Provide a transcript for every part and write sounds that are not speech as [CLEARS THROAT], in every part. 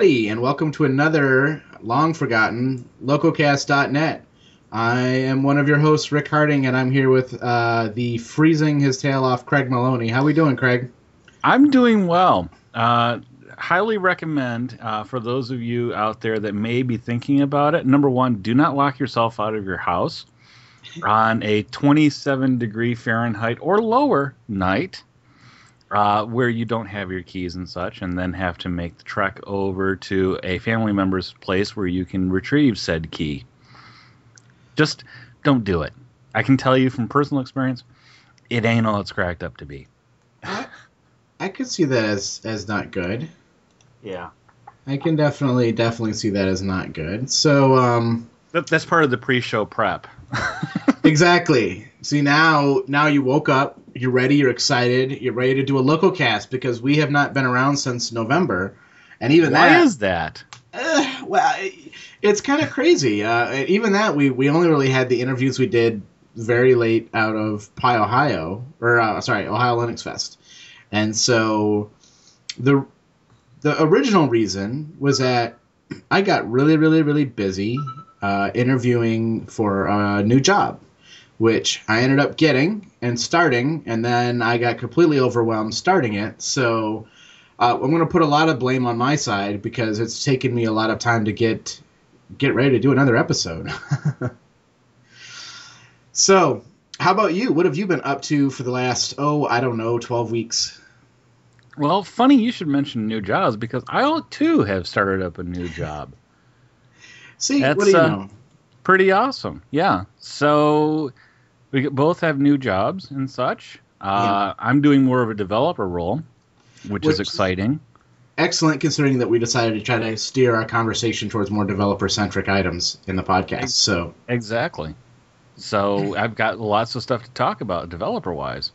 everybody, and welcome to another long forgotten lococast.net. I am one of your hosts, Rick Harding, and I'm here with uh, the freezing his tail off Craig Maloney. How are we doing, Craig? I'm doing well. Uh, highly recommend uh, for those of you out there that may be thinking about it. Number one, do not lock yourself out of your house on a 27 degree Fahrenheit or lower night uh, where you don't have your keys and such, and then have to make the trek over to a family member's place where you can retrieve said key. Just don't do it. I can tell you from personal experience, it ain't all it's cracked up to be. I, I could see that as as not good. Yeah. I can definitely definitely see that as not good. So um that, that's part of the pre-show prep. [LAUGHS] exactly. See now now you woke up, you're ready, you're excited, you're ready to do a local cast because we have not been around since November. And even Why that is that? Uh, well, it, it's kind of crazy. Uh, even that we we only really had the interviews we did very late out of PyOhio or uh, sorry Ohio Linux Fest, and so the the original reason was that I got really really really busy uh, interviewing for a new job, which I ended up getting and starting, and then I got completely overwhelmed starting it. So. Uh, I'm going to put a lot of blame on my side because it's taken me a lot of time to get get ready to do another episode. [LAUGHS] so, how about you? What have you been up to for the last oh I don't know 12 weeks? Well, funny you should mention new jobs because I too have started up a new job. See, That's, what do you uh, know? Pretty awesome. Yeah. So we both have new jobs and such. Uh, yeah. I'm doing more of a developer role, which, which is exciting. Excellent, considering that we decided to try to steer our conversation towards more developer-centric items in the podcast. So exactly. So [LAUGHS] I've got lots of stuff to talk about developer-wise.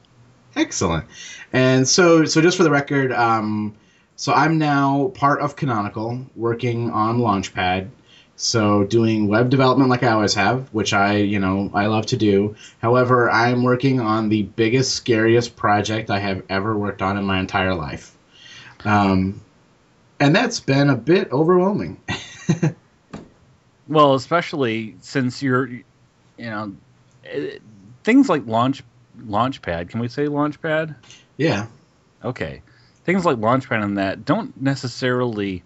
Excellent. And so, so just for the record, um, so I'm now part of Canonical, working on Launchpad. So doing web development like I always have, which I, you know, I love to do. However, I'm working on the biggest, scariest project I have ever worked on in my entire life. Um, and that's been a bit overwhelming. [LAUGHS] well, especially since you're, you know, things like launch Launchpad. Can we say Launchpad? Yeah. Okay. Things like Launchpad and that don't necessarily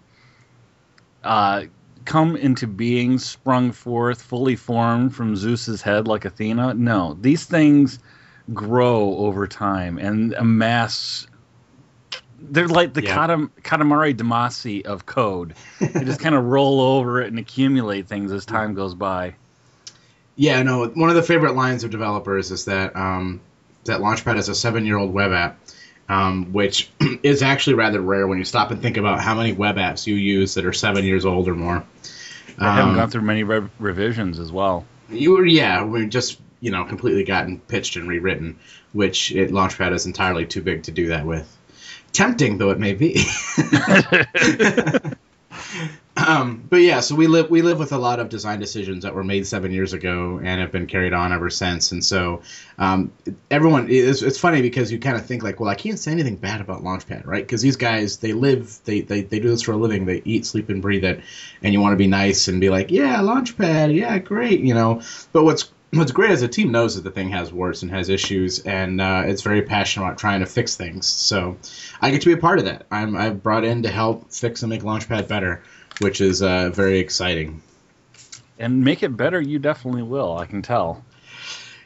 uh, come into being, sprung forth, fully formed from Zeus's head like Athena. No, these things grow over time and amass. They're like the yeah. Katam- Katamari Damacy of code. they just [LAUGHS] kind of roll over it and accumulate things as time goes by. Yeah, no. One of the favorite lines of developers is that um, that Launchpad is a seven-year-old web app, um, which [CLEARS THROAT] is actually rather rare when you stop and think about how many web apps you use that are seven years old or more. I um, haven't gone through many re- revisions as well. You were, yeah, we just you know completely gotten pitched and rewritten, which it, Launchpad is entirely too big to do that with. Tempting though it may be. [LAUGHS] [LAUGHS] [LAUGHS] Um, but yeah, so we live we live with a lot of design decisions that were made seven years ago and have been carried on ever since. And so um, everyone, it's, it's funny because you kind of think like, well, I can't say anything bad about Launchpad, right? Because these guys, they live, they, they they do this for a living, they eat, sleep, and breathe it, and you want to be nice and be like, yeah, Launchpad, yeah, great, you know. But what's what's great is the team knows that the thing has warts and has issues, and uh, it's very passionate about trying to fix things. So I get to be a part of that. I'm I've brought in to help fix and make Launchpad better which is uh, very exciting. And make it better, you definitely will. I can tell.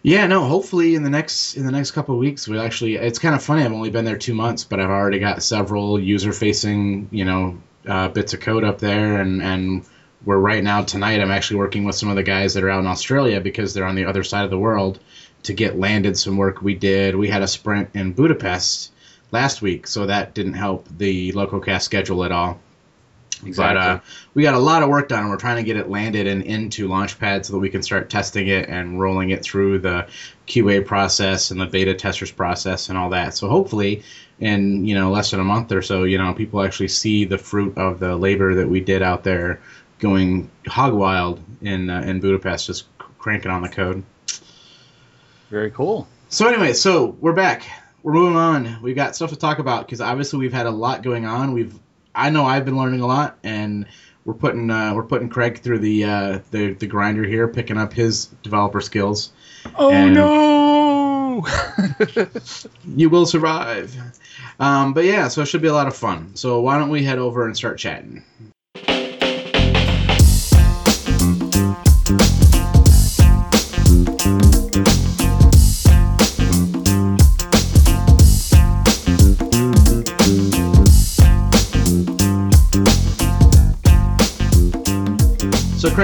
Yeah, no. Hopefully, in the next in the next couple of weeks, we actually. It's kind of funny. I've only been there two months, but I've already got several user-facing, you know, uh, bits of code up there, and and we're right now tonight. I'm actually working with some of the guys that are out in Australia because they're on the other side of the world to get landed some work we did. We had a sprint in Budapest last week, so that didn't help the local cast schedule at all. Exactly. But uh, we got a lot of work done, and we're trying to get it landed and into Launchpad so that we can start testing it and rolling it through the QA process and the beta testers process and all that. So hopefully, in you know less than a month or so, you know people actually see the fruit of the labor that we did out there, going hog wild in uh, in Budapest, just cranking on the code. Very cool. So anyway, so we're back. We're moving on. We've got stuff to talk about because obviously we've had a lot going on. We've I know I've been learning a lot, and we're putting uh, we're putting Craig through the uh, the the grinder here, picking up his developer skills. Oh And- no! [LAUGHS] You will survive. Um, but yeah, so it should be a lot of fun. So why don't we head over and start chatting?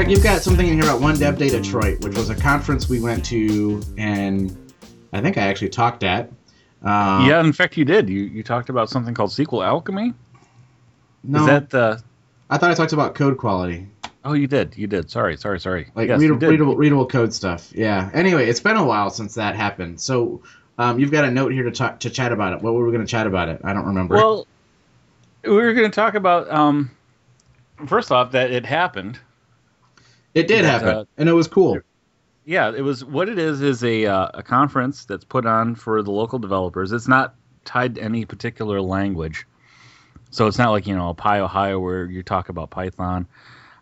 Craig, you've got something in here about One Dev Day Detroit, which was a conference we went to, and I think I actually talked at. Uh, yeah, in fact, you did. You you talked about something called SQLAlchemy. No, Is that the? I thought I talked about code quality, Oh, you did. You did. Sorry, sorry, sorry. like yes, readable, readable, readable code stuff. Yeah. Anyway, it's been a while since that happened. So um, you've got a note here to talk, to chat about it. What were we going to chat about it? I don't remember. Well, we were going to talk about. Um, first off, that it happened. It did happen, uh, and it was cool. Yeah, it was what it is is a uh, a conference that's put on for the local developers. It's not tied to any particular language, so it's not like you know a PyOhio where you talk about Python.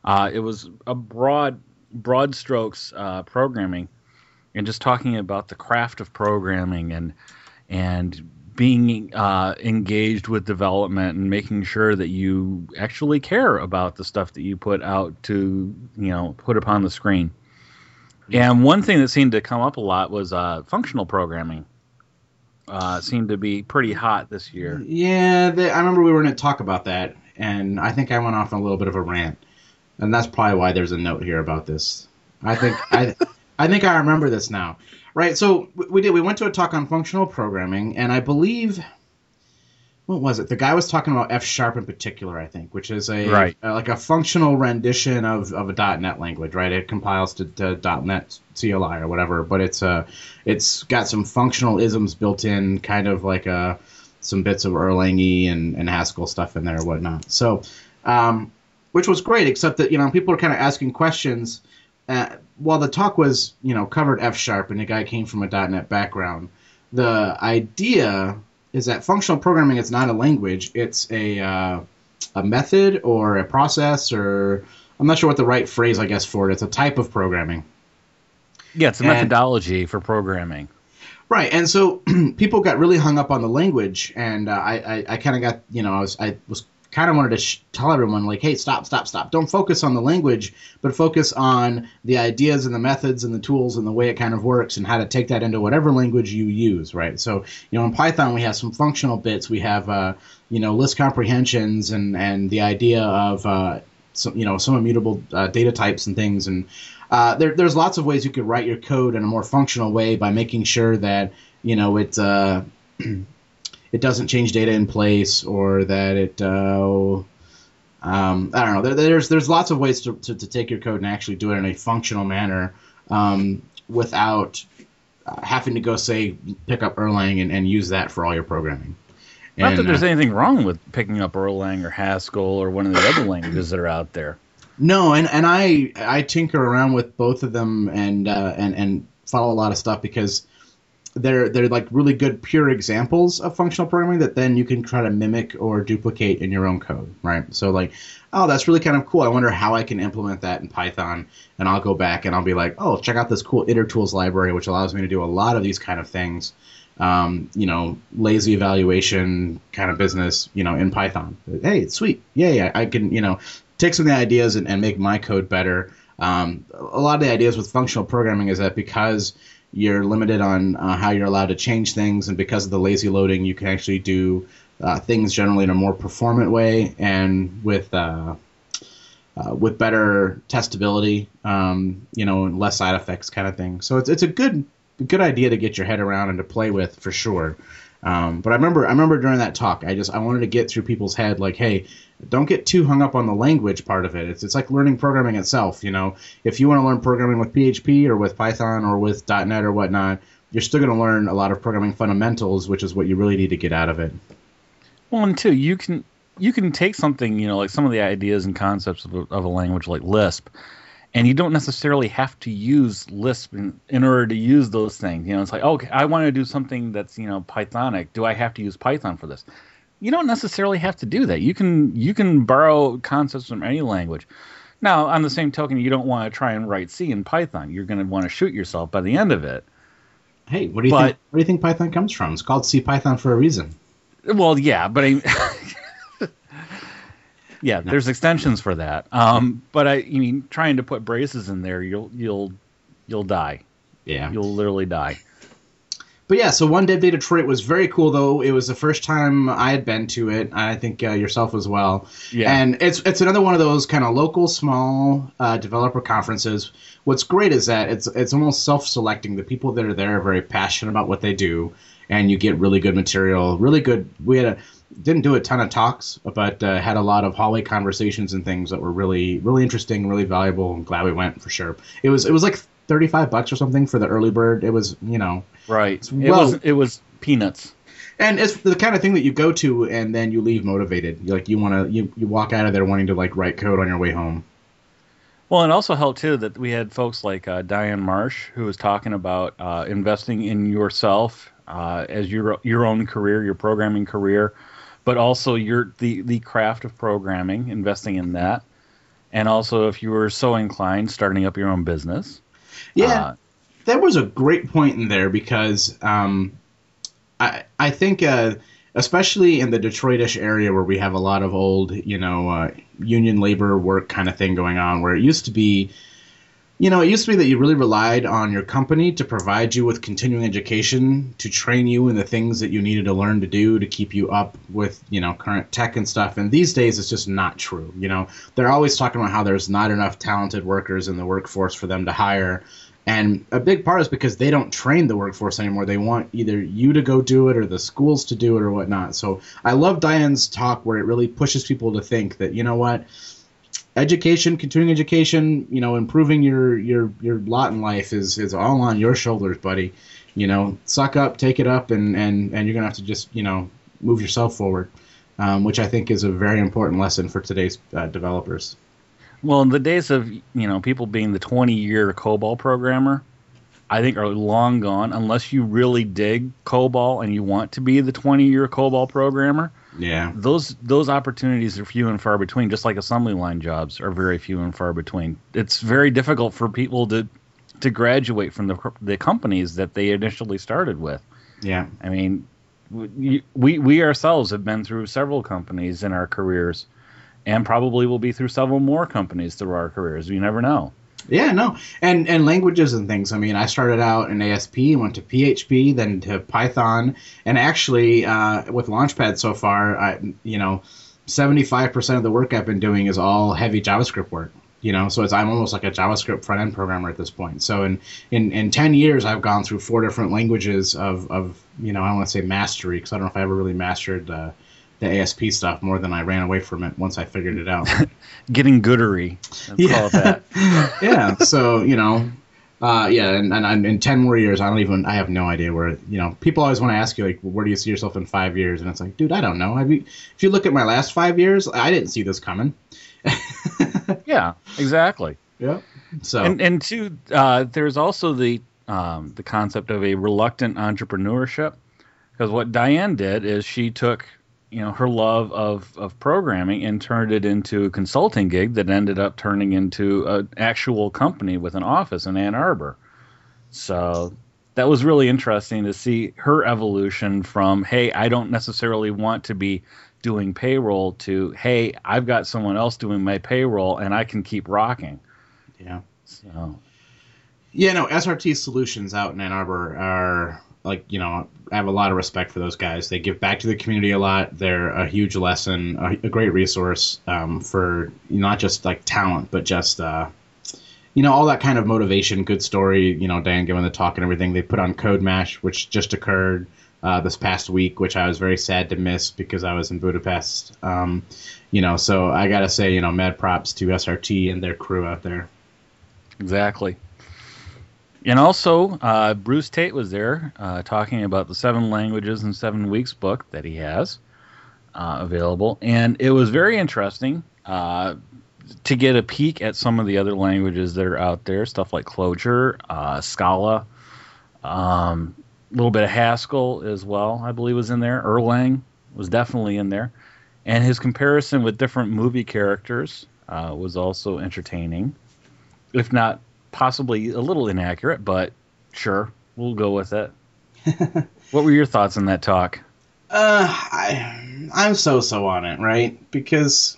Uh, it was a broad broad strokes uh, programming, and just talking about the craft of programming and and being uh, engaged with development and making sure that you actually care about the stuff that you put out to you know put upon the screen. And one thing that seemed to come up a lot was uh, functional programming. Uh, seemed to be pretty hot this year. Yeah, they, I remember we were going to talk about that, and I think I went off on a little bit of a rant, and that's probably why there's a note here about this. I think I, I think I remember this now. Right, so we- did. We went to a talk on functional programming, and I believe, what was it? The guy was talking about F sharp in particular, I think, which is a Right. uh, like a functional rendition of, of a .NET language, right? It compiles to, to .NET CLI or whatever, but it's uh, it's got some functional isms built in, kind of like a some bits of Erlangy and, and Haskell stuff in there and whatnot. So, um, which was great, except that you know people are kind of asking questions. Uh, while the talk was you know covered F sharp and the guy came from a .NET background, the idea is that functional programming is not a language; it's a uh, a method or a process or I'm not sure what the right phrase I guess for it. It's a type of programming. Yeah, it's a And- methodology for programming. Right, and so [CLEARS THROAT] people got really hung up on the language, and uh, I, I, I kind of got, you know, I was, I was kind of wanted to sh- tell everyone like, hey, stop, stop, stop! Don't focus on the language, but focus on the ideas and the methods and the tools and the way it kind of works and how to take that into whatever language you use, right? So, you know, in Python we have some functional bits, we have, uh, you know, list comprehensions and and the idea of, uh, some, you know, some immutable uh, data types and things and uh, there, there's lots of ways you could write your code in a more functional way by making sure that you know it uh, [CLEARS THROAT] it doesn't change data in place or that it uh, um, I don't know. There, there's there's lots of ways to, to, to take your code and actually do it in a functional manner um, without uh, having to go say pick up Erlang and, and use that for all your programming. Not that there's uh, anything wrong with picking up Erlang or Haskell or one of the other languages that are out there. No, and, and I I tinker around with both of them and uh, and and follow a lot of stuff because they're they're like really good pure examples of functional programming that then you can try to mimic or duplicate in your own code, right? So like, oh, that's really kind of cool. I wonder how I can implement that in Python, and I'll go back and I'll be like, oh, check out this cool itertools library, which allows me to do a lot of these kind of things. Um, you know, lazy evaluation kind of business, you know, in Python. Hey, it's sweet. Yeah, yeah, I can, you know, take some of the ideas and, and make my code better. Um, a lot of the ideas with functional programming is that because you're limited on uh, how you're allowed to change things, and because of the lazy loading, you can actually do uh, things generally in a more performant way and with uh, uh, with better testability, um, you know, and less side effects kind of thing. So it's it's a good good idea to get your head around and to play with for sure. Um, but I remember I remember during that talk, I just I wanted to get through people's head like, hey, don't get too hung up on the language part of it. It's it's like learning programming itself. You know, if you want to learn programming with PHP or with Python or with .NET or whatnot, you're still going to learn a lot of programming fundamentals, which is what you really need to get out of it. Well, and two, you can you can take something, you know, like some of the ideas and concepts of a, of a language like Lisp, and you don't necessarily have to use Lisp in, in order to use those things. You know, it's like, oh, okay, I want to do something that's you know Pythonic. Do I have to use Python for this? you don't necessarily have to do that. You can you can borrow concepts from any language. Now, on the same token, you don't want to try and write C in Python. You're going to want to shoot yourself by the end of it. Hey, what do you But- think? Where do you think Python comes from? It's called C Python for a reason. Well, yeah, but I, [LAUGHS] yeah, there's extensions for that. Um, but I, I mean, trying to put braces in there, you'll you'll you'll die. Yeah. You'll literally die. But yeah, so One Dev Day Detroit was very cool, though. It was the first time I had been to it. I think uh, yourself as well. Yeah. And it's it's another one of those kind of local, small uh, developer conferences. What's great is that it's it's almost self-selecting. The people that are there are very passionate about what they do, and you get really good material. Really good. We had a didn't do a ton of talks, but uh, had a lot of hallway conversations and things that were really really interesting, really valuable. I'm glad we went for sure. It was it was like 35 bucks or something for the early bird. It was you know. Right. It was it was peanuts. And it's the kind of thing that you go to and then you leave motivated. You like you want to you, you walk out of there wanting to like write code on your way home. Well, it also helped too that we had folks like uh, Dianne Marsh who was talking about uh, investing in yourself uh, as your your own career, your programming career, but also your the the craft of programming, investing in that, and also if you were so inclined, starting up your own business. Yeah, Uh, that was a great point in there because um, I I think uh, especially in the Detroitish area where we have a lot of old you know uh, union labor work kind of thing going on, where it used to be. You know, it used to be that you really relied on your company to provide you with continuing education, to train you in the things that you needed to learn to do to keep you up with, you know, current tech and stuff. And these days, it's just not true. You know, they're always talking about how there's not enough talented workers in the workforce for them to hire. And a big part is because they don't train the workforce anymore. They want either you to go do it or the schools to do it or whatnot. So I love Dianne's talk where it really pushes people to think that, you know what, education, continuing education, you know, improving your your your lot in life is is all on your shoulders, buddy. You know, suck up, take it up, and and and you're gonna have to just you know move yourself forward, um, which I think is a very important lesson for today's uh, developers. Well, in the days of you know people being the 20 year COBOL programmer, I think are long gone unless you really dig COBOL and you want to be the 20 year COBOL programmer. Yeah, Those those opportunities are few and far between. Just like assembly line jobs are very few and far between. It's very difficult for people to to graduate from the the companies that they initially started with. yeah, I mean, we we, ourselves have been through several companies in our careers, and probably will be through several more companies through our careers. You never know. Yeah. No, and and languages and things. I mean, I started out in ASP, went to PHP, then to Python, and actually uh, with Launchpad so far, I you know, 75% of the work I've been doing is all heavy JavaScript work. You know, so it's I'm almost like a JavaScript front end programmer at this point. So in, in in 10 years, I've gone through four different languages of, of you know I don't want to say mastery because I don't know if I ever really mastered uh, the ASP stuff more than I ran away from it once I figured it out. [LAUGHS] Getting goodery. Let's call it that. [LAUGHS] yeah. So you know, uh, yeah, and, and I'm- in ten more years, I don't even. I have no idea where. You know, people always want to ask you like, where do you see yourself in five years? And it's like, dude, I don't know. Have you, if you look at my last five years, I didn't see this coming. [LAUGHS] Yeah, exactly. Yeah. So And and two, uh, there's also the um, the concept of a reluctant entrepreneurship, because what Dianne did is she took you know her love of of programming and turned it into a consulting gig that ended up turning into an actual company with an office in Ann Arbor. So that was really interesting to see her evolution from hey, I don't necessarily want to be doing payroll to hey, I've got someone else doing my payroll and I can keep rocking. yeah. So Yeah, no, SRT Solutions out in Ann Arbor are like, you know, I have a lot of respect for those guys. They give back to the community a lot. They're a huge lesson, a, a great resource um, for not just like talent, but just, uh, you know, all that kind of motivation, good story. You know, Dan giving the talk and everything. They put on CodeMash, which just occurred uh, this past week, which I was very sad to miss because I was in Budapest. Um, you know, so I got to say, you know, mad props to SRT and their crew out there. Exactly. And also, uh, Bruce Tate was there uh, talking about the seven languages in seven weeks book that he has uh, available. And it was very interesting uh, to get a peek at some of the other languages that are out there, stuff like Clojure, uh, Scala, um, a little bit of Haskell as well, I believe was in there, Erlang. was definitely in there, and his comparison with different movie characters uh, was also entertaining, if not possibly a little inaccurate, but sure, we'll go with it. [LAUGHS] what were your thoughts on that talk? Uh, I, I'm so so on it, right? Because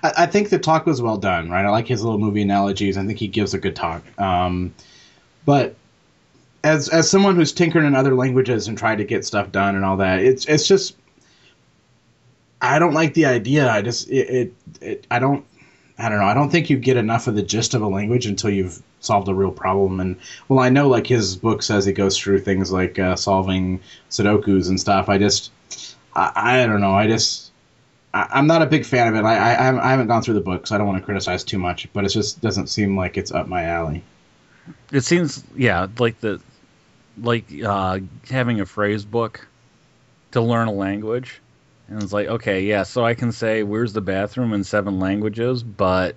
I, I, think the talk was well done, right? I like his little movie analogies. I think he gives a good talk. Um, but as as someone who's tinkering in other languages and tried to get stuff done and all that, it's it's just I don't like the idea. I just it, it, it I don't I don't know. I don't think you get enough of the gist of a language until you've solved a real problem. And well, I know like his book says he goes through things like uh, solving Sudokus and stuff. I just I, I don't know. I just I, am not a big fan of it. I, I I haven't gone through the book, so I don't want to criticize too much. But it just doesn't seem like it's up my alley. It seems yeah, like the like uh, having a phrase book to learn a language. And it's like, okay, yeah, so I can say where's the bathroom in seven languages, but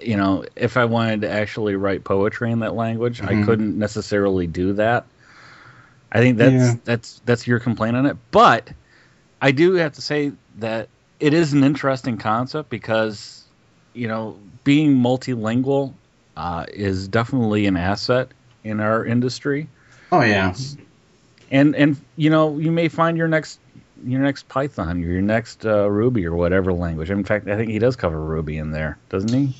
you know, if I wanted to actually write poetry in that language, mm-hmm. I couldn't necessarily do that. I think that's yeah. that's that's your complaint on it. But I do have to say that it is an interesting concept because you know being multilingual uh, is definitely an asset in our industry. Oh yeah. And and you know you may find your next your next Python, your next uh, Ruby or whatever language. In fact, I think he does cover Ruby in there, doesn't he?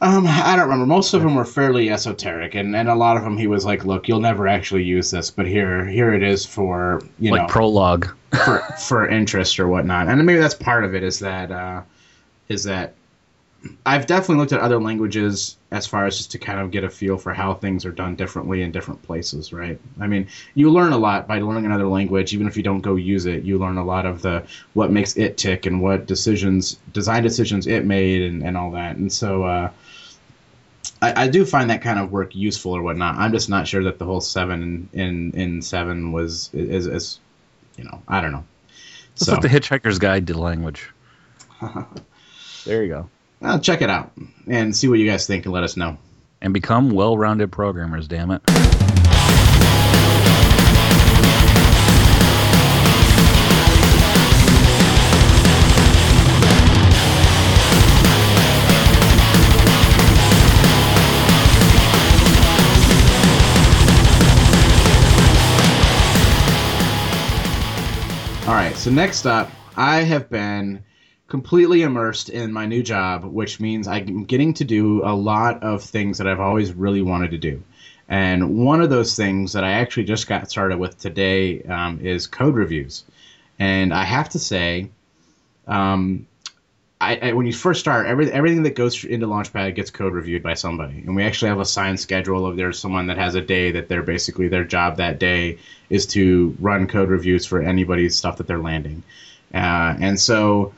Um, I don't remember. Most of them were fairly esoteric, and, and a lot of them he was like, "Look, you'll never actually use this, but here here it is for you like know Prolog [LAUGHS] for [LAUGHS] for interest or whatnot." And maybe that's part of it is that uh, is that I've definitely looked at other languages as far as just to kind of get a feel for how things are done differently in different places, right? I mean, you learn a lot by learning another language, even if you don't go use it. You learn a lot of the what makes it tick and what decisions, design decisions it made, and, and all that. And so, uh, I, I, do find that kind of work useful or whatnot. I'm just not sure that the whole seven in in, seven was is, is you know I don't know. It's so. like the Hitchhiker's Guide to Language. [LAUGHS] there you go. Well, check it out and see what you guys think and let us know. And become well-rounded programmers. Damn it. All right, so next up, I have been completely immersed in my new job, which means I'm getting to do a lot of things that I've always really wanted to do. And one of those things that I actually just got started with today um, is code reviews. And I have to say, um, I, I, when you first start, every, everything that goes into Launchpad gets code reviewed by somebody, and we actually have a signed schedule of there's someone that has a day that they're basically their job that day is to run code reviews for anybody's stuff that they're landing, uh, and so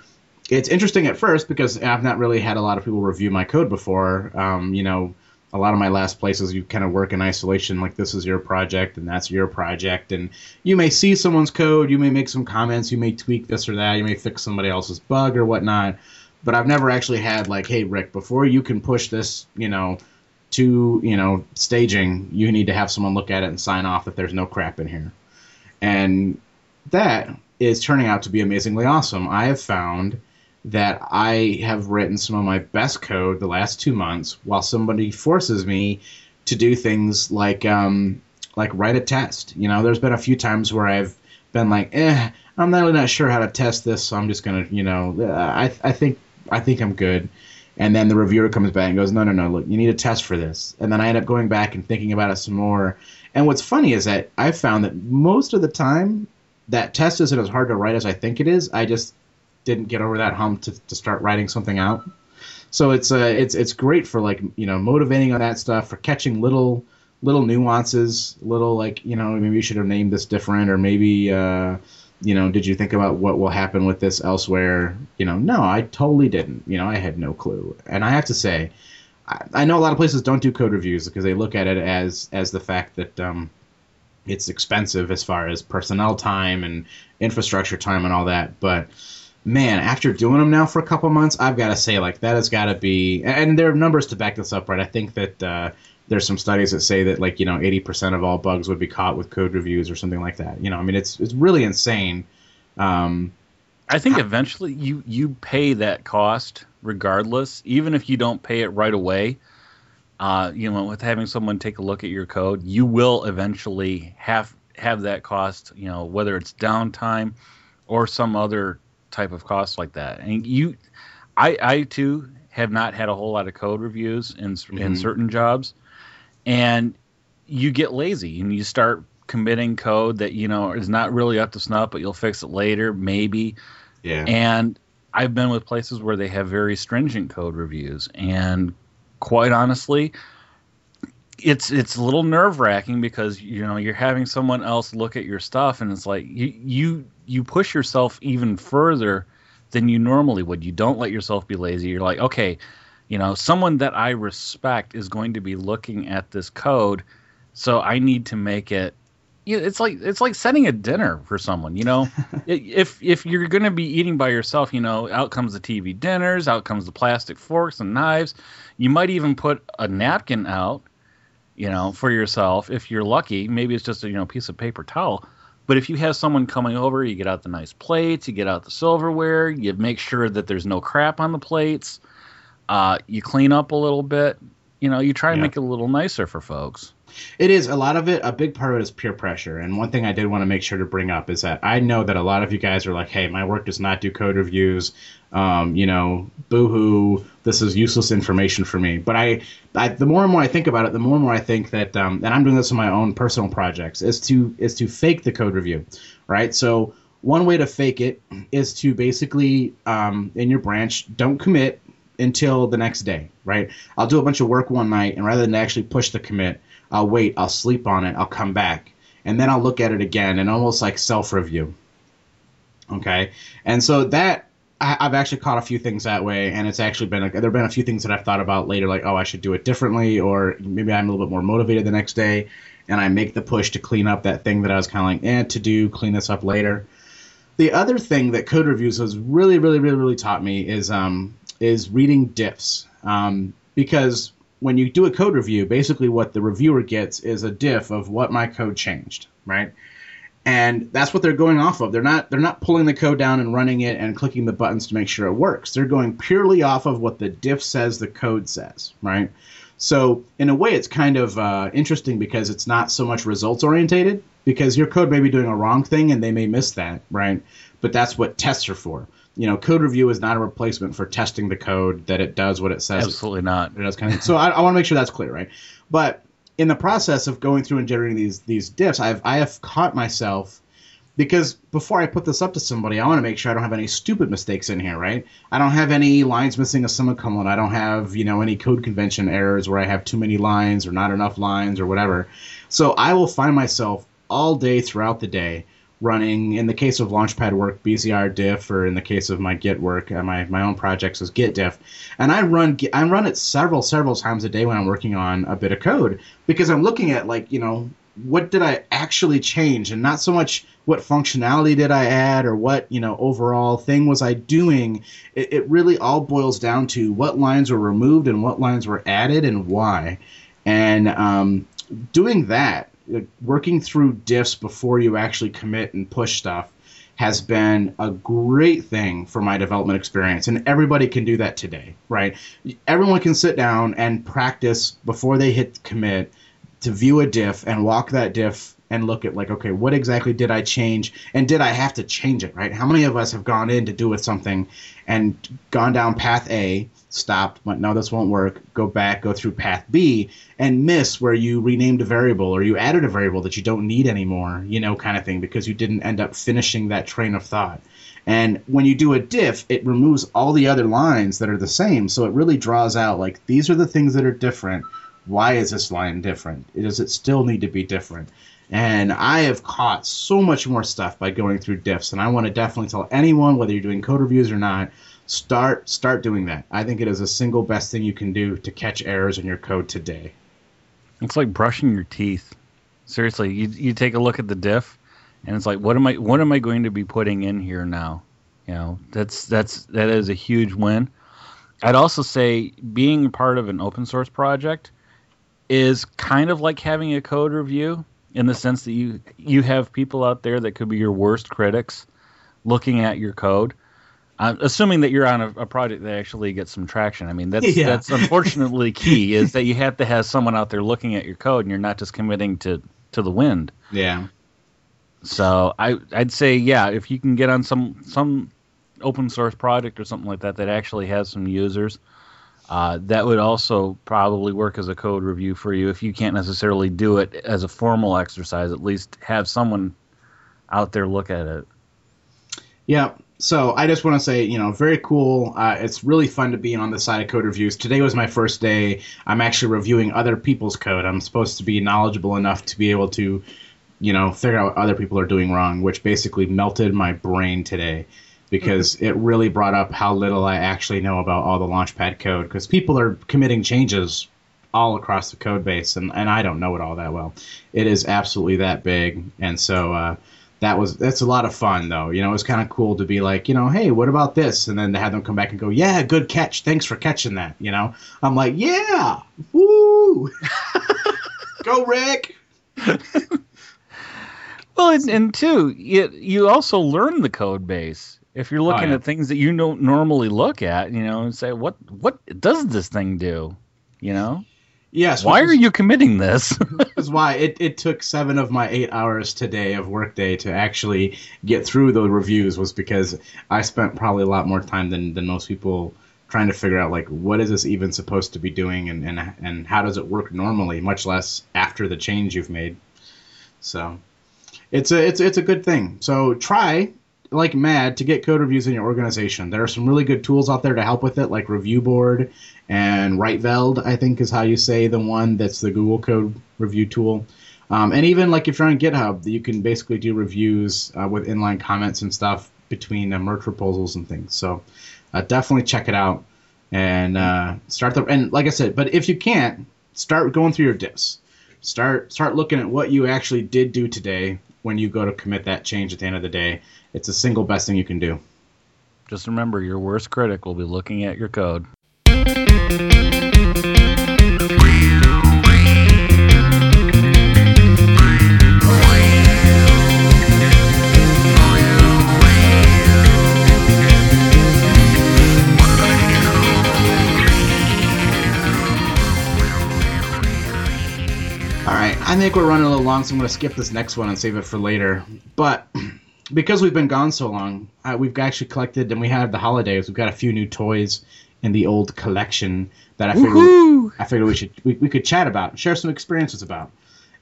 it's interesting at first because I've not really had a lot of people review my code before. Um, you know, a lot of my last places you kind of work in isolation, like this is your project and that's your project, and you may see someone's code, you may make some comments, you may tweak this or that, you may fix somebody else's bug or whatnot but I've never actually had like, hey Rick, before you can push this, you know, to you know staging, you need to have someone look at it and sign off that there's no crap in here, and that is turning out to be amazingly awesome. I have found that I have written some of my best code the last two months while somebody forces me to do things like um, like write a test. You know, there's been a few times where I've been like, eh, I'm not really not sure how to test this, so I'm just gonna, you know, I I think I think I'm good. And then the reviewer comes back and goes, no, no, no, look, you need a test for this. And then I end up going back and thinking about it some more. And what's funny is that I've found that most of the time, that test isn't as hard to write as I think it is. I just didn't get over that hump to, to start writing something out. So it's uh, it's it's great for like you know motivating on that stuff for catching little little nuances, little like you know maybe you should have named this different or maybe uh, you know, did you think about what will happen with this elsewhere? You know, no, I totally didn't. You know, I had no clue. And I have to say, I, I know a lot of places don't do code reviews because they look at it as as the fact that um, it's expensive as far as personnel time and infrastructure time and all that. But man, after doing them now for a couple months, I've got to say, like that has got to be. And there are numbers to back this up, right? I think that. Uh, there's some studies that say that like you know 80% of all bugs would be caught with code reviews or something like that. You know, I mean it's it's really insane. Um, I think eventually you you pay that cost regardless, even if you don't pay it right away. Uh, you know, with having someone take a look at your code, you will eventually have have that cost. You know, whether it's downtime or some other type of cost like that. And you, I, I too have not had a whole lot of code reviews in mm-hmm. in certain jobs, and you get lazy and you start committing code that you know is not really up to snuff, but you'll fix it later, maybe. Yeah. And I've been with places where they have very stringent code reviews, and quite honestly, it's it's a little nerve wracking because you know you're having someone else look at your stuff, and it's like you you you push yourself even further than you normally would. You don't let yourself be lazy. You're like, okay, you know, someone that I respect is going to be looking at this code, so I need to make it you know, it's like it's like setting a dinner for someone. You know, [LAUGHS] if if you're going to be eating by yourself, you know, out comes the TV dinners, out comes the plastic forks and knives. You might even put a napkin out, you know, for yourself if you're lucky. Maybe it's just a you know piece of paper towel. But if you have someone coming over, you get out the nice plates, you get out the silverware, you make sure that there's no crap on the plates. Uh, you clean up a little bit. You know, you try and yeah. make it a little nicer for folks. It is a lot of it. A big part of it is peer pressure. And one thing I did want to make sure to bring up is that I know that a lot of you guys are like, "Hey, my work does not do code reviews. Um, you know, boohoo, this is useless information for me." But I, I, the more and more I think about it, the more and more I think that, um, and I'm doing this in my own personal projects, is to is to fake the code review, right? So one way to fake it is to basically um, in your branch don't commit until the next day, right? I'll do a bunch of work one night, and rather than actually push the commit, I'll wait, I'll sleep on it, I'll come back, and then I'll look at it again and almost like self review. Okay, and so that I, have actually caught a few things that way, and it's actually been a, there've been a few things that I've thought about later, like oh I should do it differently, or maybe I'm a little bit more motivated the next day, and I make the push to clean up that thing that I was kind of like eh to do, clean this up later. The other thing that code reviews has really, really, really, really taught me is um, is reading diffs. Um, because when you do a code review, basically what the reviewer gets is a diff of what my code changed, right? And that's what they're going off of. They're not they're not pulling the code down and running it and clicking the buttons to make sure it works. They're going purely off of what the diff says the code says, right? So in a way, it's kind of uh, interesting because it's not so much results orientated because your code may be doing a wrong thing and they may miss that, right? But that's what tests are for you know, code review is not a replacement for testing the code that it does what it says. Absolutely not. It does kind of. so I, I want to make sure that's clear, right? But in the process of going through and generating these these diffs, I've I have caught myself because before I put this up to somebody, I want to make sure I don't have any stupid mistakes in here, right? I don't have any lines missing a semicolon. I don't have you know any code convention errors where I have too many lines or not enough lines or whatever. So I will find myself all day throughout the day running. In the case of launchpad work bzr diff or in the case of my git work uh, my, my own projects is git diff. And i run i run it several several times a day when i'm working on a bit of code because i'm looking at like you know what did i actually change? And not so much what functionality did i add or what you know overall thing was i doing. It, it really all boils down to what lines were removed and what lines were added and why. And um, doing that working through diffs before you actually commit and push stuff has been a great thing for my development experience and everybody can do that today right? Everyone can sit down and practice before they hit commit to view a diff and walk that diff and look at like okay what exactly did i change? And did i have to change it right? How many of us have gone in to do with something and gone down path a stopped went no this won't work go back go through path b and miss where you renamed a variable or you added a variable that you don't need anymore you know kind of thing because you didn't end up finishing that train of thought. And when you do a diff it removes all the other lines that are the same. So it really draws out like these are the things that are different. Why is this line different? Does it still need to be different and I have caught so much more stuff by going through diffs, and I want to definitely tell anyone, whether you're doing code reviews or not, start start doing that. I think it is a single best thing you can do to catch errors in your code today. It's like brushing your teeth. Seriously, you you take a look at the diff, and it's like, what am I what am I going to be putting in here now? You know, that's that's that is a huge win. I'd also say being part of an open source project is kind of like having a code review in the sense that you you have people out there that could be your worst critics looking at your code. Uh, assuming that you're on a, a, project that actually gets some traction. I mean, that's yeah. that's unfortunately [LAUGHS] key is that you have to have someone out there looking at your code, and you're not just committing to to the wind. Yeah. So I I'd say yeah, if you can get on some some open source project or something like that that actually has some users, uh, that would also probably work as a code review for you if you can't necessarily do it as a formal exercise. At least have someone out there look at it. Yeah. So I just want to say, you know, very cool. Uh, it's really fun to be on the side of code reviews. Today was my first day. I'm actually reviewing other people's code. I'm supposed to be knowledgeable enough to be able to, you know, figure out what other people are doing wrong, which basically melted my brain today because it really brought up how little I actually know about all the Launchpad code because people are committing changes all across the code base and, and I don't know it all that well. It is absolutely that big. And so, uh, that was that's a lot of fun though. You know, it was kind of cool to be like, you know, hey, what about this? And then to have them come back and go, yeah, good catch, thanks for catching that. You know, I'm like, yeah, woo, [LAUGHS] go Rick. [LAUGHS] well, and, and two, you you also learn the code base if you're looking oh, yeah. at things that you don't normally look at, you know, and say, what what does this thing do? You know. Yes. Why are you committing this? [LAUGHS] is why it, it took seven of my eight hours today of workday to actually get through the reviews was because I spent probably a lot more time than, than most people trying to figure out like what is this even supposed to be doing and, and and how does it work normally, much less after the change you've made. So it's a it's it's a good thing. So try like mad to get code reviews in your organization. There are some really good tools out there to help with it, like Review Board and Rietveld, I think is how you say the one that's the Google Code review tool. Um, and even like if you're on GitHub, you can basically do reviews uh, with inline comments and stuff between uh, merge proposals and things. So uh, definitely check it out and uh, start the. And like I said, but if you can't, start going through your diffs. Start start looking at what you actually did do today when you go to commit that change at the end of the day. It's the single best thing you can do. Just remember, your worst critic will be looking at your code. I think we're running a little long, so I'm going to skip this next one and save it for later. But [CLEARS THROAT] because we've been gone so long, uh, we've actually collected, and we have the holidays. We've got a few new toys in the old collection that I figured I figured we should we, we could chat about, share some experiences about.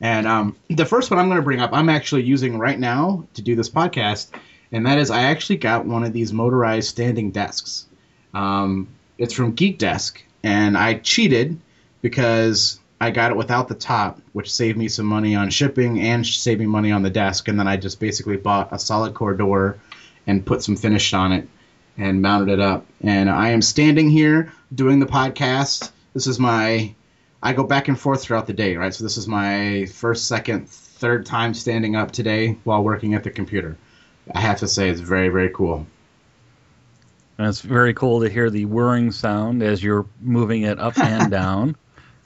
And um, the first one I'm going to bring up, I'm actually using right now to do this podcast, and that is I actually got one of these motorized standing desks. Um, it's from Geek Desk, and I cheated because I got it without the top, which saved me some money on shipping and saving money on the desk. And then I just basically bought a solid core door and put some finish on it and mounted it up. And I am standing here doing the podcast. This is my, I go back and forth throughout the day, right? So this is my first, second, third time standing up today while working at the computer. I have to say, it's very, very cool. And it's very cool to hear the whirring sound as you're moving it up and [LAUGHS] down.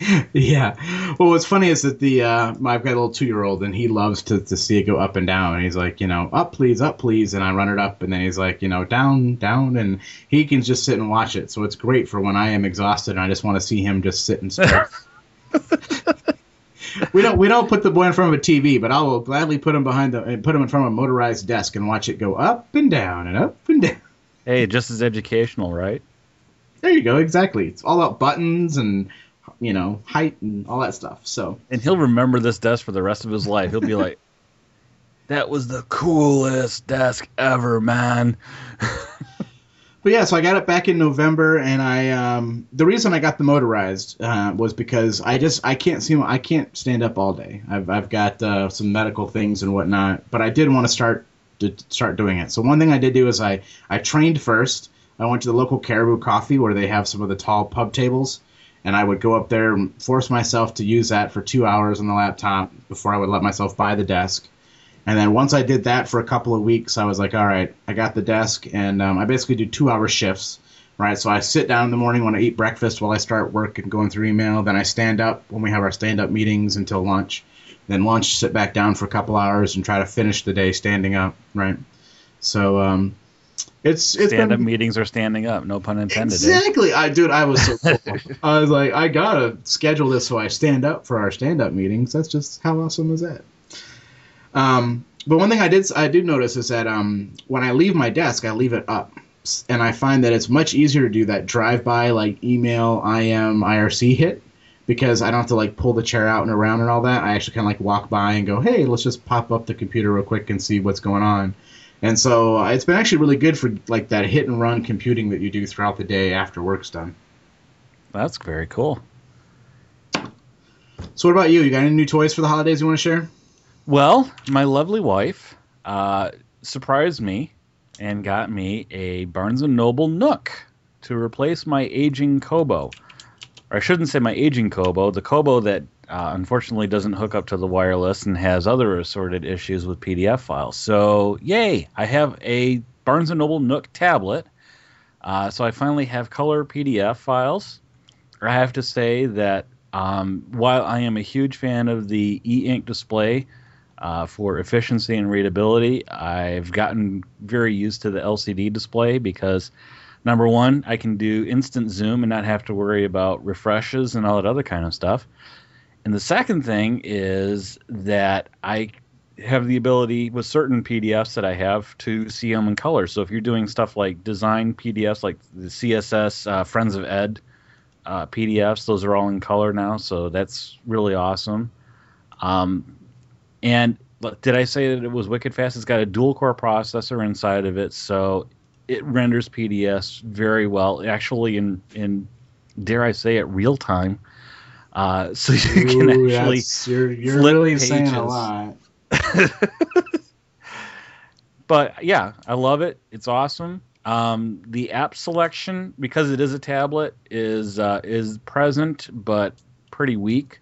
[LAUGHS] yeah. Well, what's funny is that the uh, I've got a little two year old and he loves to, to see it go up and down. And he's like, you know, up please, up please, and I run it up, and then he's like, you know, down, down, and he can just sit and watch it. So it's great for when I am exhausted and I just want to see him just sit and stare. [LAUGHS] we don't we don't put the boy in front of a TV, but I will gladly put him behind the put him in front of a motorized desk and watch it go up and down and up and down. Hey, just as educational, right? There you go. Exactly. It's all about buttons and you know, height and all that stuff. So and he'll remember this desk for the rest of his life. He'll be [LAUGHS] like, "That was the coolest desk ever, man." [LAUGHS] but yeah, so I got it back in November, and I um, the reason I got the motorized uh, was because I just I can't see I can't stand up all day. I've I've got uh, some medical things and whatnot, but I did want to start to start doing it. So one thing I did do is I I trained first. I went to the local Caribou Coffee where they have some of the tall pub tables and I would go up there and force myself to use that for two hours on the laptop before I would let myself buy the desk. And then once I did that for a couple of weeks, I was like, all right, I got the desk, and um, I basically do two-hour shifts, right? So I sit down in the morning when I eat breakfast while I start work and going through email. Then I stand up when we have our stand-up meetings until lunch. Then lunch, sit back down for a couple hours and try to finish the day standing up, right? So um, it's it's Stand up meetings are standing up. No pun intended. eh? exactly. I dude, I was so [LAUGHS] cool. I was like, I gotta schedule this so I stand up for our stand up meetings. That's just how awesome is that? Um, but one thing I did I did notice is that um, when I leave my desk, I leave it up, and I find that it's much easier to do that drive by like email, IM, IRC hit because I don't have to like pull the chair out and around and all that. I actually kind of like walk by and go, hey, let's just pop up the computer real quick and see what's going on. And so uh, it's been actually really good for like that hit and run computing that you do throughout the day after work's done. That's very cool. So what about you? You got any new toys for the holidays you want to share? Well, my lovely wife uh, surprised me and got me a Barnes and Noble Nook to replace my aging Kobo. Or I shouldn't say my aging Kobo, the Kobo that uh, unfortunately doesn't hook up to the wireless and has other assorted issues with PDF files. So, yay! I have a Barnes and Noble Nook tablet. Uh, so I finally have color PDF files. I have to say that um, while I am a huge fan of the e-ink display, uh, for efficiency and readability. I've gotten very used to the LCD display because number one, I can do instant zoom and not have to worry about refreshes and all that other kind of stuff. And the second thing is that I have the ability with certain PDFs that I have to see them in color. So if you're doing stuff like design PDFs, like the CSS uh, Friends of Ed uh, PDFs, those are all in color now. So that's really awesome. Um, and did I say that it was wicked fast? It's got a dual core processor inside of it, so it renders PDFs very well. Actually, in in dare I say it, real time. Uh, [LAUGHS] so you can actually you're, you're flip really saying a pages. lot. [LAUGHS] but yeah, I love it. It's awesome. Um, the app selection, because it is a tablet, is uh, is present but pretty weak.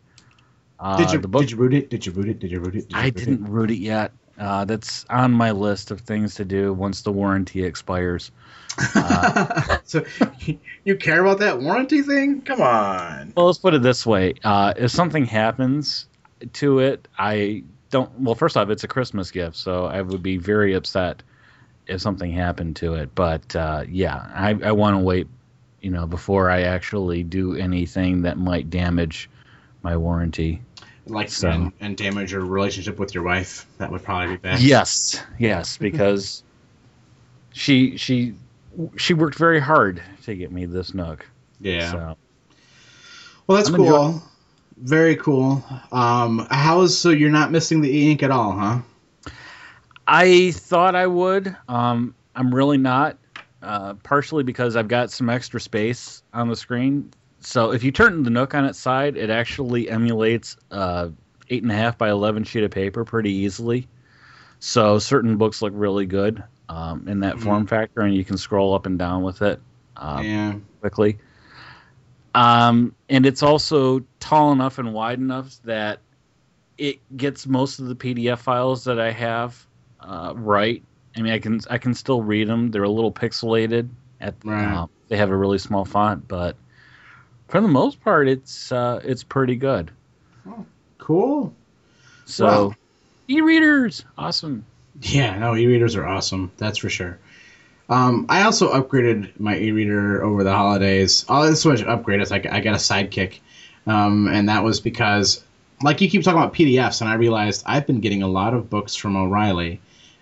Uh, Did you the book did you root it? Did you root it? Did you root it? Did you I root didn't root it yet. Uh, that's on my list of things to do once the warranty expires. It? [LAUGHS] so you- you care about that warranty thing? Come on. Well, let's put it this way: uh, if something happens to it, I don't. Well, first off, it's a Christmas gift, so I would be very upset if something happened to it. But uh, yeah, I, I want to wait, you know, before I actually do anything that might damage my warranty. Like So- and, and damage your relationship with your wife. That would probably be best. Yes, yes, because she she she worked very hard to get me this Nook. Yeah. So Well, that's I'm cool. enjoying- Very cool. Um, how is so you're not missing the e ink at all, huh? I thought I would. Um, I'm really not. Uh, partially because I've got some extra space on the screen. So if you turn the Nook on its side, it actually emulates uh, eight and a half by eleven sheet of paper pretty easily. So certain books look really good um, in that Mhm. form factor, and you can scroll up and down with it. Uh, yeah. quickly. Um, and it's also tall enough and wide enough that it gets most of the PDF files that I have uh, right. I mean, I can I can still read them. They're a little pixelated. At Right. uh, they have a really small font, but for the most part, it's uh, it's pretty good. Cool. So, Wow. e-readers, awesome. Yeah, no, e-readers are awesome. That's for sure. Um, I also upgraded my e-reader over the holidays. Oh, this was upgrade. It's like I got a sidekick, um, and that was because, like you keep talking about PDFs, and I realized I've been getting a lot of books from O'Reilly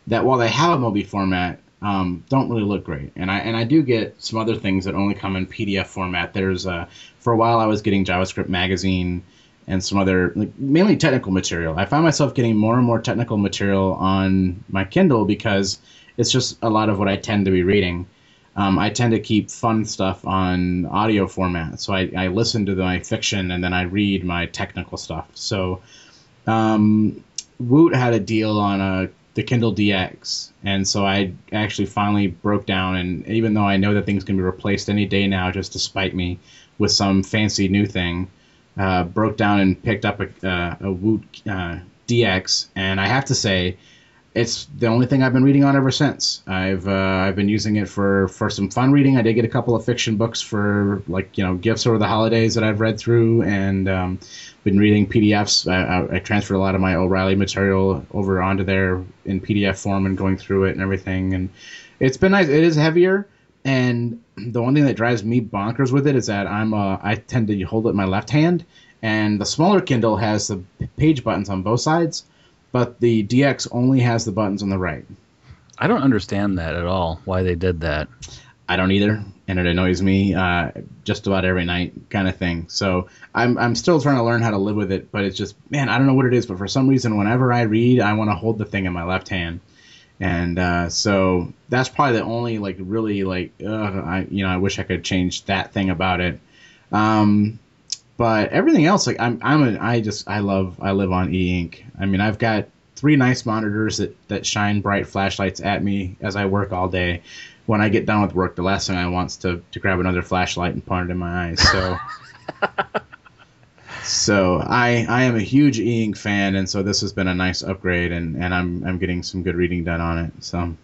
that while they have a Mobi format, um, don't really look great. And I and I do get some other things that only come in PDF format. There's uh, for a while I was getting JavaScript magazine and some other like mainly technical material. I find myself getting more and more technical material on my Kindle because it's just a lot of what I tend to be reading. Um, I tend to keep fun stuff on audio format, so I, I listen to my fiction and then I read my technical stuff. So, um, Woot had a deal on a the Kindle DX, and so I actually finally broke down. And even though I know that things can be replaced any day now, just to spite me with some fancy new thing, uh, broke down and picked up a, uh, a Woot uh, DX, and I have to say, it's the only thing I've been reading on ever since. I've uh, I've been using it for for some fun reading. I did get a couple of fiction books for like you know gifts over the holidays that I've read through, and um, been reading PDFs. I, I, transferred a lot of my O'Reilly material over onto there in PDF form and going through it and everything, and it's been nice. It is heavier, and the one thing that drives me bonkers with it is that I'm uh, I tend to hold it in my left hand, and the smaller Kindle has the page buttons on both sides but the DX only has the buttons on the right. I don't understand that at all. Why they did that? I don't either, and it annoys me uh, just about every night, kind of thing. So I'm I'm still trying to learn how to live with it, but it's just man, I don't know what it is, but for some reason, whenever I read, I want to hold the thing in my left hand, and uh, so that's probably the only like really like ugh, I you know I wish I could change that thing about it. Um, but everything else, like I'm, I'm a, I just, I love, I live on e-ink. I mean, I've got three nice monitors that that shine bright flashlights at me as I work all day. When I get done with work, the last thing I want is to to grab another flashlight and point it in my eyes. So. [LAUGHS] so I I am a huge e-ink fan, and so this has been a nice upgrade, and, and I'm I'm getting some good reading done on it. So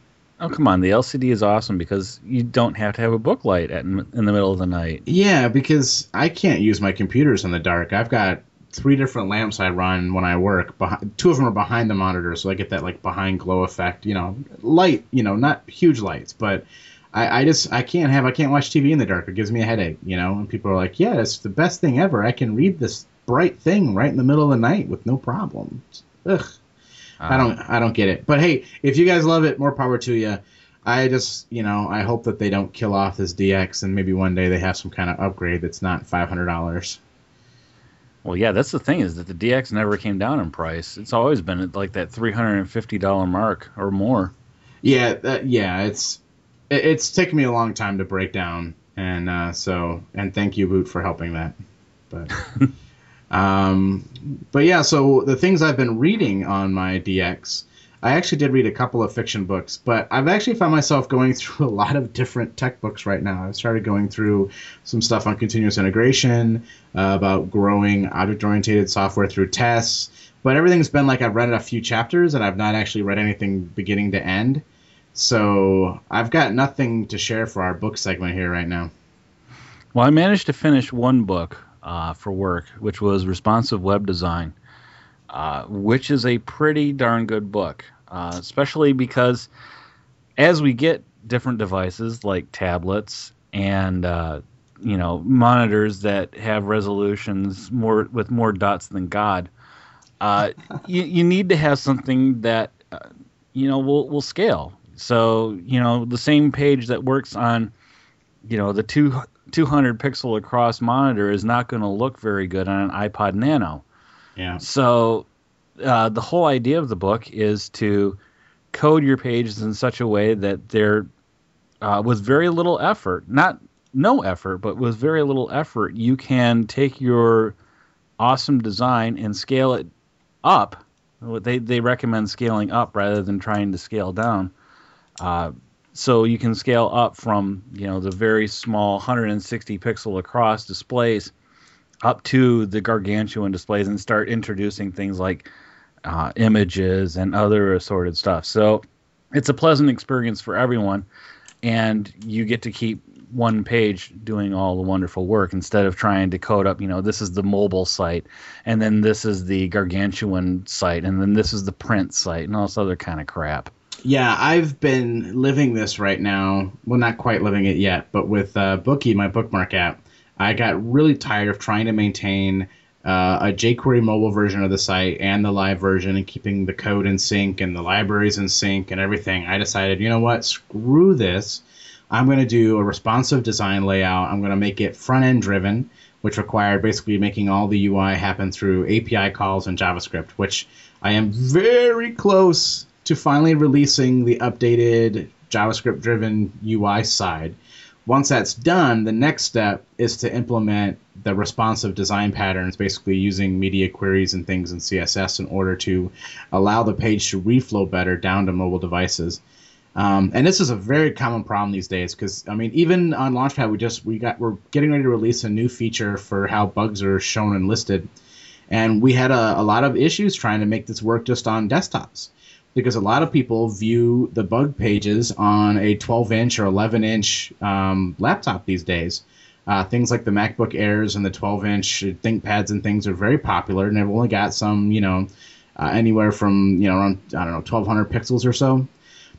Oh come on, the LCD is awesome because you don't have to have a book light at, in the middle of the night. Yeah, because I can't use my computers in the dark. I've got three different lamps I run when I work. Behind, two of them are behind the monitor, so I get that like behind glow effect. You know, light. You know, not huge lights, but I, I just I can't have I can't watch TV in the dark. It gives me a headache. You know, and people are like, yeah, it's the best thing ever. I can read this bright thing right in the middle of the night with no problems. Ugh. I don't I don't get it. But hey, if you guys love it, more power to you. I just you know I hope that they don't kill off this DX and maybe one day they have some kind of upgrade that's not five hundred dollars. Well, yeah, that's the thing is that the DX never came down in price. It's always been at like that three hundred and fifty dollar mark or more. Yeah, that, yeah, it's it, it's taken me a long time to break down, and uh, so and thank you, Woot, for helping that. But [LAUGHS] Um, but yeah, so the things I've been reading on my DX, I actually did read a couple of fiction books, but I've actually found myself going [LAUGHS] through a lot of different tech books right now. I've started going through some stuff on continuous integration, uh, about growing object oriented software through tests, but everything's been like I've read a few chapters and I've not actually read anything beginning to end. So I've got nothing to share for our book segment here right now. Well, I managed to finish one book uh, for work, which was Responsive Web Design, uh, which is a pretty darn good book, uh, especially because as we get different devices like tablets and uh, you know monitors that have resolutions more with more dots than God, uh, [LAUGHS] you, you need to have something that uh, you know will will scale. So you know the same page that works on you know the two 200 pixel across monitor is not going to look very good on an iPod Nano. Yeah. So uh, the whole idea of the book is to code your pages in such a way that they're uh, with very little effort, not no effort, but with very little effort, you can take your awesome design and scale it up. They they recommend scaling up rather than trying to scale down. Uh, so you can scale up from you know the very small 160 pixel across displays up to the gargantuan displays and start introducing things like uh, images and other assorted stuff. So it's a pleasant experience for everyone, and you get to keep one page doing all the wonderful work instead of trying to code up. You know, this is the mobile site, and then this is the gargantuan site, and then this is the print site, and all this other kind of crap. Yeah, I've been living this right now. Well, not quite living it yet, but with uh, Bookie, my bookmark app, I got really tired of trying to maintain uh, a jQuery mobile version of the site and the live version and keeping the code in sync and the libraries in sync and everything. I decided, you know what, screw this. I'm going to do a responsive design layout. I'm going to make it front end driven, which required basically making all the UI happen through API calls and JavaScript, which I am very close to finally releasing the updated JavaScript driven UI side. Once that's done, the next step is to implement the responsive design patterns, basically using media queries and things in CSS in order to allow the page to reflow better down to mobile devices. Um, and this is a very common problem these days because I mean even on Launchpad we just we got we're getting ready to release a new feature for how bugs are shown and listed, and we had a, a lot of issues trying to make this work just on desktops because a lot of people view the bug pages on a 12 inch or 11 inch um, laptop these days. Uh, things like the MacBook Airs and the 12 inch ThinkPads and things are very popular, and they've only got some, you know, uh, anywhere from you know around I don't know 1200 pixels or so.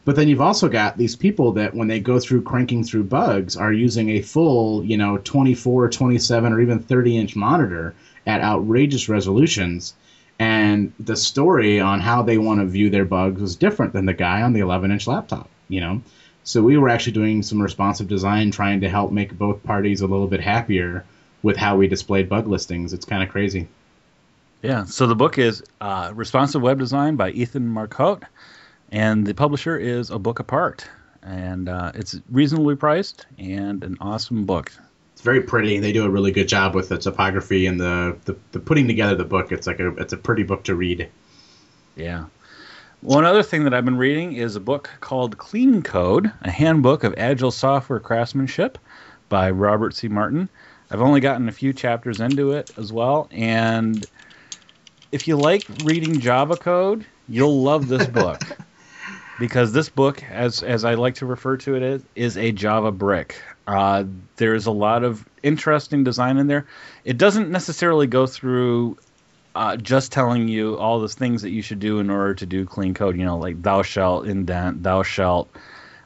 But then you've also got these people that when they go through cranking through bugs are using a full, you know, 24, 27 or even 30 inch monitor at outrageous resolutions. And the story on how they want to view their bugs was different than the guy on the 11 inch laptop, you know. So we were actually doing some responsive design trying to help make both parties a little bit happier with how we displayed bug listings. It's kind of crazy. Yeah. So the book is uh, Responsive Web Design by Ethan Marcotte, and the publisher is A Book Apart, and uh, it's reasonably priced and an awesome book. It's very pretty. They do a really good job with the topography and the, the, the putting together the book. It's like a it's a pretty book to read. Yeah. One other thing that I've been reading is a book called Clean Code, a handbook of agile software craftsmanship by Robert C. Martin. I've only gotten a few chapters into it as well, and if you like reading Java code, you'll love this [LAUGHS] book. because this book, as as I like to refer to it, is, is a Java brick. Uh, there's a lot of interesting design in there. It doesn't necessarily go through uh, just telling you all the things that you should do in order to do clean code. You know, like thou shalt indent, thou shalt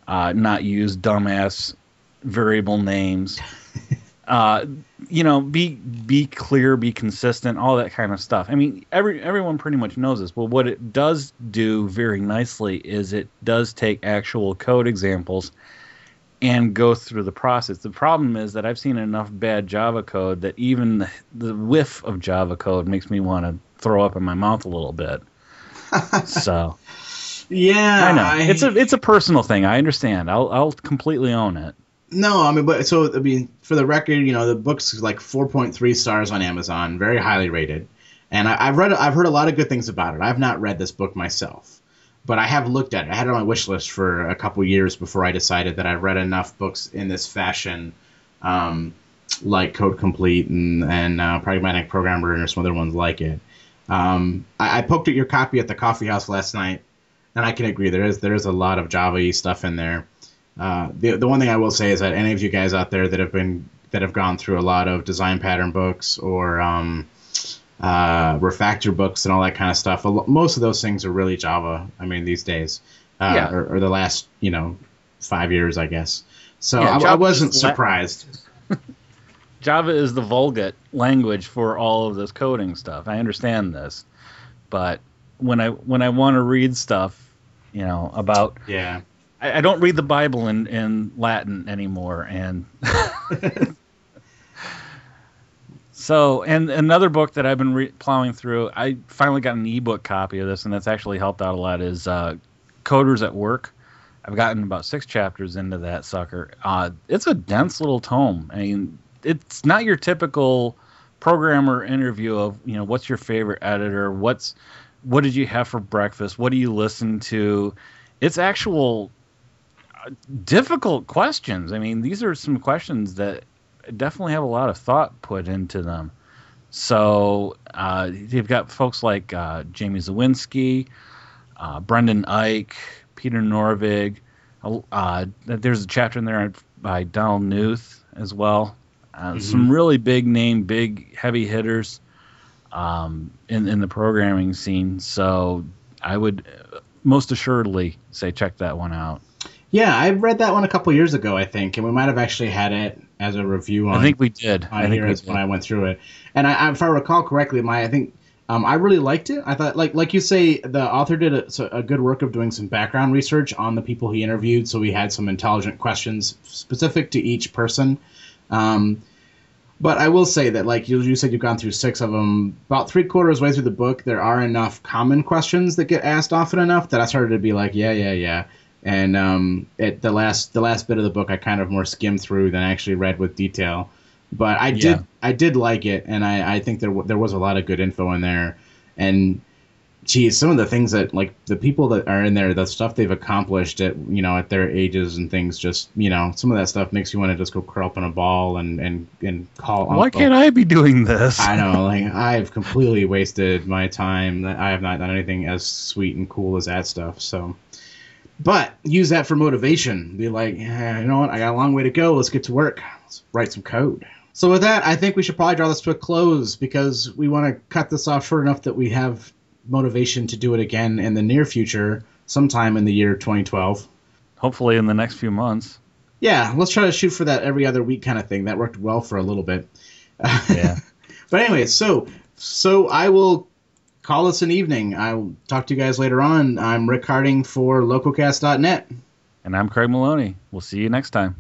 uh, not use dumbass variable names. [LAUGHS] uh, you know, be be clear, be consistent, all that kind of stuff. I mean, every everyone pretty much knows this. But what it does do very nicely is it does take actual code examples and go through the process. The problem is that I've seen enough bad Java code that even the, the whiff of Java code makes me want to throw up in my mouth a little bit. [LAUGHS] so, yeah, I know I... it's a it's a personal thing. I understand. I'll I'll completely own it. No, I mean, but so I mean, for the record, you know, the book's like 4.3 stars on Amazon, very highly rated, and I, have read, I've heard a lot of good things about it. I've not read this book myself, but I have looked at it. I had it on my wish list for a couple years before I decided that I read enough books in this fashion, um, like Code Complete and and uh, Pragmatic Programmer and some other ones like it. Um, I, I poked at your copy at the coffee house last night, and I can agree there is there is a lot of Java stuff in there. Uh, the the one thing I will say is that any of you guys out there that have been that have gone through a lot of design pattern books or um, uh, refactor books and all that kind of stuff, most of those things are really Java. I mean, these days, uh, yeah. or, or, the last you know five years, I guess. So yeah, I, I, wasn't surprised. [LAUGHS] Java is the Vulgate language for all of this coding stuff. I understand this, but when I when I want to read stuff, you know, about yeah I, I don't read the Bible in, in Latin anymore, and [LAUGHS] [LAUGHS] so and another book that I've been re- plowing through. I finally got an ebook copy of this, and that's actually helped out a lot. Is uh, Coders at Work. I've gotten about six chapters into that sucker. Uh, it's a dense little tome. I mean, it's not your typical programmer interview of you know what's your favorite editor, what's what did you have for breakfast, what do you listen to. It's actual difficult questions. I mean, these are some questions that definitely have a lot of thought put into them. So uh, you've got folks like uh, Jamie Zawinski, uh, Brendan Eich, Peter Norvig. Uh, there's a chapter in there by Donald Knuth as well. Uh, mm-hmm. Some really big name, big heavy hitters um, in in the programming scene. So I would most assuredly say check that one out. Yeah, I read that one a couple years ago, I think, and we might have actually had it as a review on. I think we did. I here did. when I went through it, and I, if I recall correctly, my I think um, I really liked it. I thought, like like you say, the author did a, a, good work of doing some background research on the people he interviewed, so we had some intelligent questions specific to each person. Um, but I will say that, like you, you said, you've gone through six of them. About three quarters way through the book, there are enough common questions that get asked often enough that I started to be like, yeah, yeah, yeah and um, it, the last the last bit of the book I kind of more skimmed through than I actually read with detail. But I did I did like it, and I, I think there there was a lot of good info in there, and geez, some of the things that like the people that are in there, the stuff they've accomplished at you know at their ages and things, just you know, some of that stuff makes you want to just go curl up in a ball and and and call. Why uncle. can't I be doing this? I know, [LAUGHS] like I've completely wasted my time. I have not done anything as sweet and cool as that stuff. So, but use that for motivation. Be like, yeah, you know what? I got a long way to go. Let's get to work. Let's write some code. So with that, I think we should probably draw this to a close because we want to cut this off short enough that we have motivation to do it again in the near future, sometime in the year 2012. Hopefully, in the next few months. Yeah, let's try to shoot for that every other week kind of thing. That worked well for a little bit. Yeah. [LAUGHS] but anyway, so so I will call us an evening. I'll talk to you guys later on. I'm Rick Harding for lococast.net. And I'm Craig Maloney. We'll see you next time.